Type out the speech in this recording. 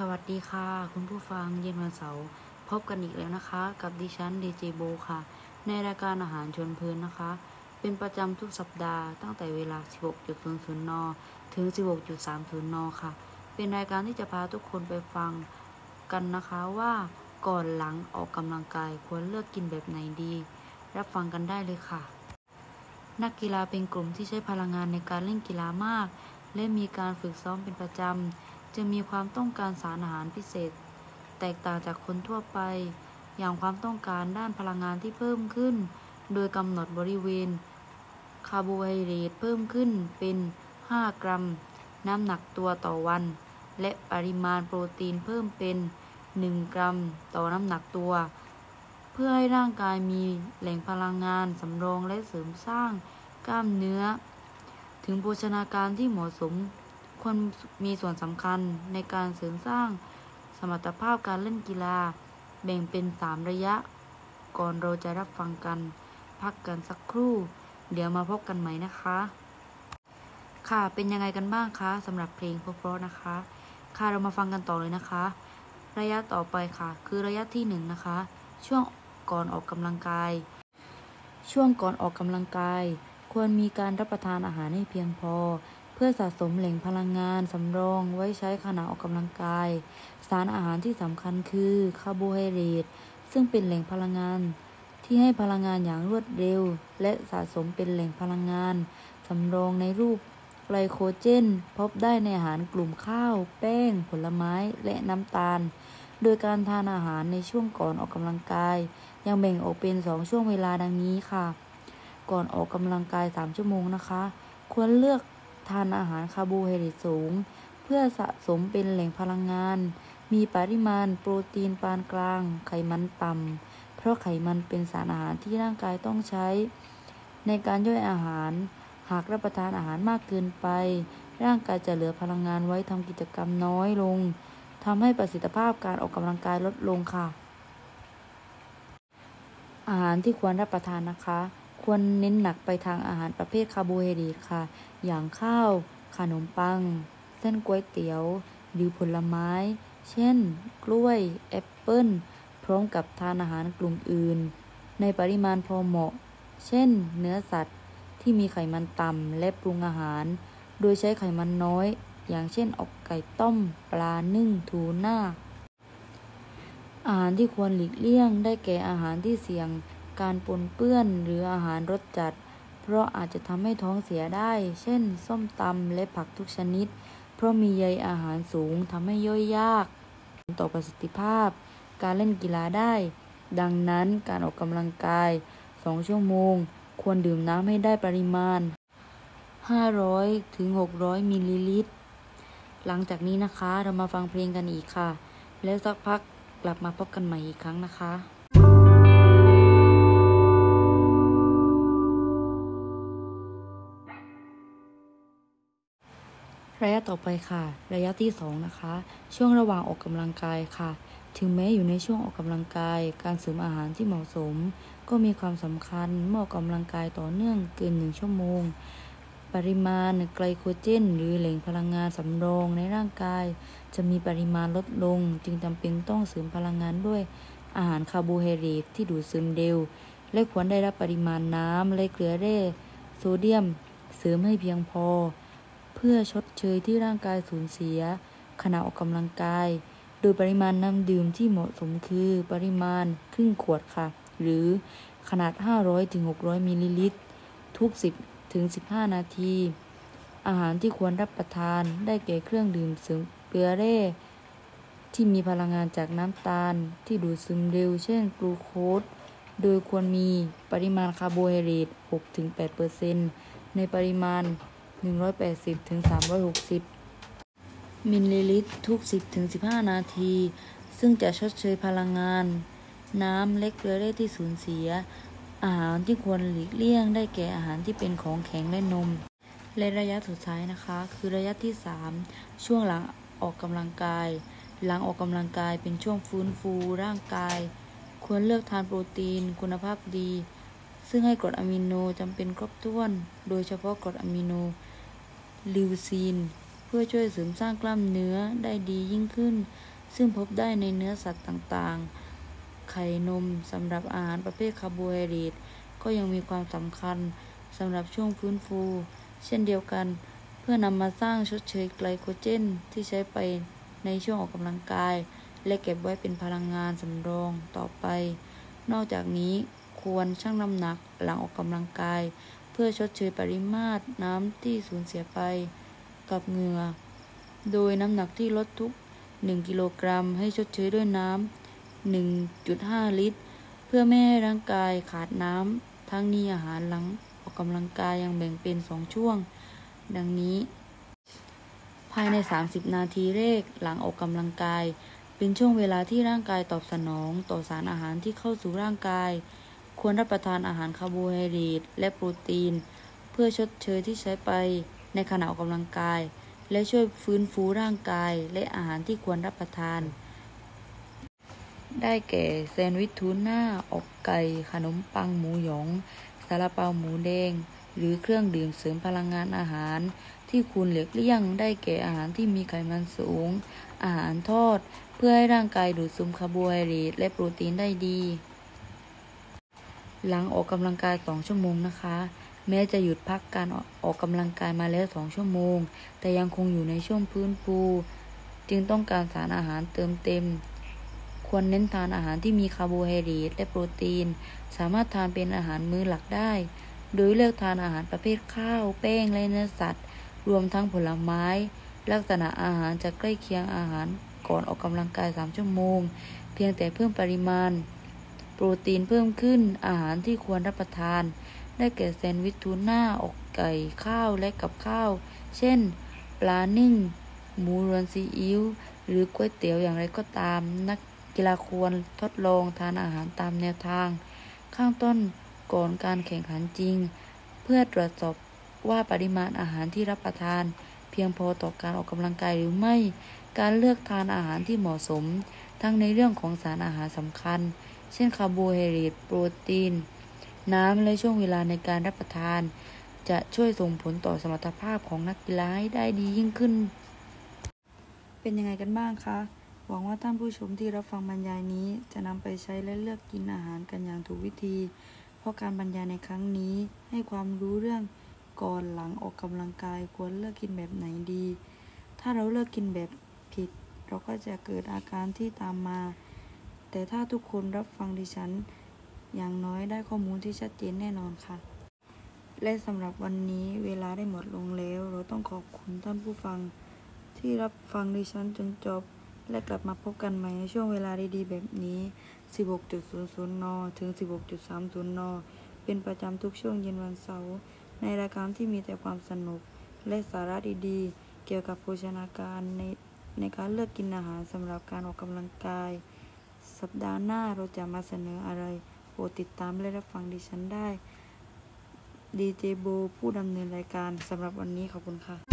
สวัสดีค่ะ คุณผู้ฟังเย็นวันเสาร์พบกันอีกแล้วนะคะ กับดิฉันดีเจโบค่ะ ในรายการอาหารชวนเพลินนะคะ เป็นประจำทุกสัปดาห์ตั้งแต่เวลา 16.00 น ถึง 16.30 น ค่ะ เป็นรายการที่จะพาทุกคนไปฟังกันนะคะว่าก่อนหลังออกกำลังกายควรเลือกกินแบบไหนดี รับฟังกันได้เลยค่ะ นักกีฬาเป็นกลุ่มที่ใช้พลังงานในการเล่นกีฬามาก และมีการฝึกซ้อมเป็นประจำ จึงมีความต้องการสารอาหารพิเศษ แตกต่างจากคนทั่วไป อย่างความต้องการด้านพลังงานที่เพิ่มขึ้น โดยกำหนดบริเวณ คาร์โบไฮเดรตเพิ่มขึ้นเป็น 5 กรัม น้ำหนักตัวต่อวัน และปริมาณโปรตีนเพิ่มเป็น 1 กรัมต่อน้ำหนักตัว เพื่อให้ร่างกายมีแหล่งพลังงานสำรองและเสริมสร้างกล้ามเนื้อ ถึงโภชนาการที่เหมาะสม ควรมีส่วนสำคัญในการเสริมสร้างสมรรถภาพการเล่นกีฬา แบ่งเป็น 3 ระยะ ก่อนเราจะรับฟังกัน พักกันสักครู่ เดี๋ยวมาพบกันใหม่นะคะ ค่ะเป็นยังไงกันบ้างคะสำหรับเพลงเพราะๆนะคะ ค่ะเรามาฟังกันต่อเลยนะคะ ระยะต่อไปค่ะ คือระยะที่หนึ่งนะคะ ช่วงก่อนออกกำลังกาย ช่วงก่อนออกกำลังกาย ควรมีการรับประทานอาหารให้เพียงพอ พื่อสะสมแหล่งพลังงานสำรองไว้ใช้ขณะออกกำลังกาย สารอาหารที่สำคัญคือคาร์โบไฮเดรตซึ่งเป็นแหล่งพลังงาน ที่ให้พลังงานอย่างรวดเร็ว และสะสมเป็นแหล่งพลังงานสำรองในรูปไกลโคเจน พบได้ในอาหารกลุ่มข้าว แป้ง ผลไม้และน้ำตาล โดยการทานอาหารในช่วงก่อนออกกำลังกาย ยังแบ่งออกเป็น 2 ช่วงเวลาดังนี้ค่ะ ก่อนออกกำลังกาย 3 ชั่วโมงนะคะ ควรเลือก ทานอาหารคาร์โบไฮเดรตสูง เพื่อสะสมเป็นแหล่งพลังงาน มีปริมาณโปรตีนปานกลาง ไขมันต่ำเพราะไขมันเป็นสารอาหารที่ร่างกายต้องใช้ ในการย่อยอาหาร หากรับประทานอาหารมากเกินไป ร่างกายจะเหลือพลังงานไว้ทำกิจกรรมน้อยลงทำให้ประสิทธิภาพการออกกำลังกายลดลงค่ะ อาหารที่ควรรับประทานนะคะ ควรเน้นหนักไปทางอาหารประเภทคาร์โบไฮเดรตค่ะ อย่างข้าว ขนมปัง เส้นก๋วยเตี๋ยว หรือผลไม้ เช่น กล้วย แอปเปิ้ล พร้อมกับทานอาหารกลุ่มอื่น ในปริมาณพอเหมาะ เช่น เนื้อสัตว์ที่มีไขมันต่ำและปรุงอาหาร โดยใช้ไขมันน้อย อย่างเช่นอกไก่ต้ม ปลานึ่ง ทูน่าอาหารที่ควรหลีกเลี่ยงได้แก่อาหารที่เสี่ยง การปนเปื้อนหรืออาหารรสจัด เพราะอาจจะทำให้ท้องเสียได้ เช่น ส้มตำและผักทุกชนิด เพราะมีใยอาหารสูงทำให้ย่อยยาก ต่อประสิทธิภาพ การเล่นกีฬาได้ ดังนั้นการออกกำลังกาย 2 ชั่วโมง ควรดื่มน้ำให้ได้ปริมาณ 500 ถึง 600 มิลลิลิตร หลังจากนี้นะคะเรามาฟังเพลงกันอีกค่ะ แล้วสักพักกลับมาพบกันใหม่อีกครั้งนะคะ ระยะต่อไปค่ะ ระยะที่ 2 นะคะ ช่วงระหว่างออกกำลังกายค่ะ ถึงแม้อยู่ในช่วงออกกำลังกาย การเสริมอาหารที่เหมาะสม ก็มีความสำคัญเมื่อออกกำลังกายต่อเนื่องเกิน1ชั่วโมง ปริมาณไกลโคเจน หรือแหล่งพลังงานสำรองในร่างกาย จะมีปริมาณลดลง จึงจำเป็นต้องเสริมพลังงานด้วยอาหารคาร์โบไฮเดรตที่ดูดซึมเร็ว และควรได้รับปริมาณน้ำและเกลือแร่โซเดียม เสริมให้เพียงพอ เพื่อชดเชยที่ร่างกายสูญเสีย ขณะออกกำลังกาย โดยปริมาณน้ำดื่มที่เหมาะสมคือปริมาณครึ่งขวดค่ะ หรือขนาด 500-600 มิลลิลิตร ทุก 10-15 นาที อาหารที่ควรรับประทานได้แก่เครื่องดื่มเสริมเกลือแร่ที่มีพลังงานจากน้ำตาลที่ดูดซึมเร็ว เช่นกลูโคโดยควรมีปริมาณคาร์โบไฮเดรต 6-8%ในปริมาณ 180ถึง360 มิลลิลิตรทุก 10ถึง15 นาที ซึ่งจะชดเชยพลังงาน น้ำและเกลือแร่ที่สูญเสีย อาหารที่ควรหลีกเลี่ยงได้แก่อาหารที่เป็นของแข็งและนม และระยะสุดท้ายนะคะ คือระยะที่ 3 ช่วงหลังออกกำลังกาย หลังออกกำลังกายเป็นช่วงฟื้นฟูร่างกาย ควรเลือกทานโปรตีน คุณภาพดี ซึ่งให้กรดอะมิโนจำเป็นครบถ้วน โดยเฉพาะกรดอะมิโน ลิวซีน เพื่อช่วยเสริมสร้างกล้ามเนื้อได้ดียิ่งขึ้น ซึ่งพบได้ในเนื้อสัตว์ต่างๆ ไข่นมสำหรับอาหารประเภทคาร์โบไฮเดรตก็ยังมีความสำคัญสำหรับช่วงฟื้นฟู เช่นเดียวกัน เพื่อนำมาสร้างชดเชยไกลโคเจนที่ใช้ไปในช่วงออกกำลังกาย และเก็บไว้เป็นพลังงานสำรองต่อไป นอกจากนี้ควรชั่งน้ำหนักหลังออกกำลังกาย พื่อชดเชยปริมาตรน้ำที่สูญเสียไปกับเหงื่อ โดยน้ำหนักที่ลดทุก 1 กิโลกรัมให้ชดเชยด้วยน้ำ 1.5 ลิตร เพื่อไม่ให้ร่างกายขาดน้ำ ทั้งนี้อาหารหลังออกกำลังกายยังแบ่งเป็น 2 ช่วง ดังนี้ ภายใน 30 นาทีแรกหลังออกกำลังกาย เป็นช่วงเวลาที่ร่างกายตอบสนองต่อสารอาหารที่เข้าสู่ร่างกาย ควรรับประทานอาหารคาร์โบไฮเดรตและโปรตีน เพื่อชดเชยที่ใช้ไปในขณะออกกำลังกาย และช่วยฟื้นฟูร่างกายและอาหารที่ควรรับประทาน ได้แก่แซนด์วิชทูน่าอกไก่ ขนมปังหมูหยองซาลาเปาหมูแดง หรือเครื่องดื่มเสริมพลังงานอาหาร ที่คุณเหลีกเลี่ยงได้แก่อาหารที่มีไขมันสูง อาหารทอด เพื่อให้ร่างกายดูดซึมคาร์โบไฮเดรตและโปรตีนได้ดี หลังออกกำลังกาย 2 ชั่วโมงนะคะ แม้จะหยุดพักการออกกำลังกายมาแล้ว 2 ชั่วโมง แต่ยังคงอยู่ในช่วงพื้นฟู จึงต้องการสารอาหารเติมเต็ม ควรเน้นทานอาหารที่มีคาร์โบไฮเดรตและโปรตีน สามารถทานเป็นอาหารมื้อหลักได้ โดยเลือกทานอาหารประเภทข้าว แป้งและเนื้อสัตว์ รวมทั้งผลไม้ ลักษณะอาหารจะใกล้เคียงอาหารก่อนออกกำลังกาย 3 ชั่วโมง เพียงแต่เพิ่มปริมาณ โปรตีนเพิ่มขึ้นอาหารที่ควรรับประทาน ได้แก่แซนด์วิชทูน่าอกไก่ข้าวและกับข้าว เช่น ปลานึ่ง หมูรวนซีอิ๊วหรือก๋วยเตี๋ยวอย่างไรก็ตาม นักกีฬาควรทดลองทานอาหารตามแนวทาง ข้างต้นก่อนการแข่งขันจริง เพื่อตรวจสอบว่าปริมาณอาหารที่รับประทาน เพียงพอต่อการออกกำลังกายหรือไม่ การเลือกทานอาหารที่เหมาะสม ทั้งในเรื่องของสารอาหารสำคัญ เช่นคาร์โบไฮเดรตโปรตีน น้ำและช่วงเวลาในการรับประทาน จะช่วยส่งผลต่อสมรรถภาพของนักกีฬาให้ได้ดียิ่งขึ้น เป็นยังไงกันบ้างคะ หวังว่าท่านผู้ชมที่รับฟังบรรยายนี้ จะนำไปใช้และเลือกกินอาหารกันอย่างถูกวิธี เพราะการบรรยายในครั้งนี้ให้ความรู้เรื่องก่อนหลังออกกำลังกายควรเลือกกินแบบไหนดี ถ้าเราเลือกกินแบบผิด เราก็จะเกิดอาการที่ตามมา แต่ถ้าทุกคนรับฟังดิฉัน อย่างน้อยได้ข้อมูลที่ชัดเจนแน่นอนค่ะ และสำหรับวันนี้เวลาได้หมดลงแล้ว เราต้องขอบคุณท่านผู้ฟัง ที่รับฟังดิฉันจนจบ และกลับมาพบกันใหม่ในช่วงเวลาดีๆ แบบนี้ 16.00 น ถึง 16.30 น เป็นประจำทุกช่วงเย็นวันเสาร์ในรายการที่มีแต่ความสนุก และสาระดีๆ เกี่ยวกับโภชนาการในในการเลือกกินอาหารสำหรับการออกกำลังกาย สัปดาห์หน้าเราจะมาเสนออะไรโปรดติดตามและรับฟังดิฉันได้ดีเจโบผู้ดำเนินรายการสำหรับวันนี้ขอบคุณค่ะ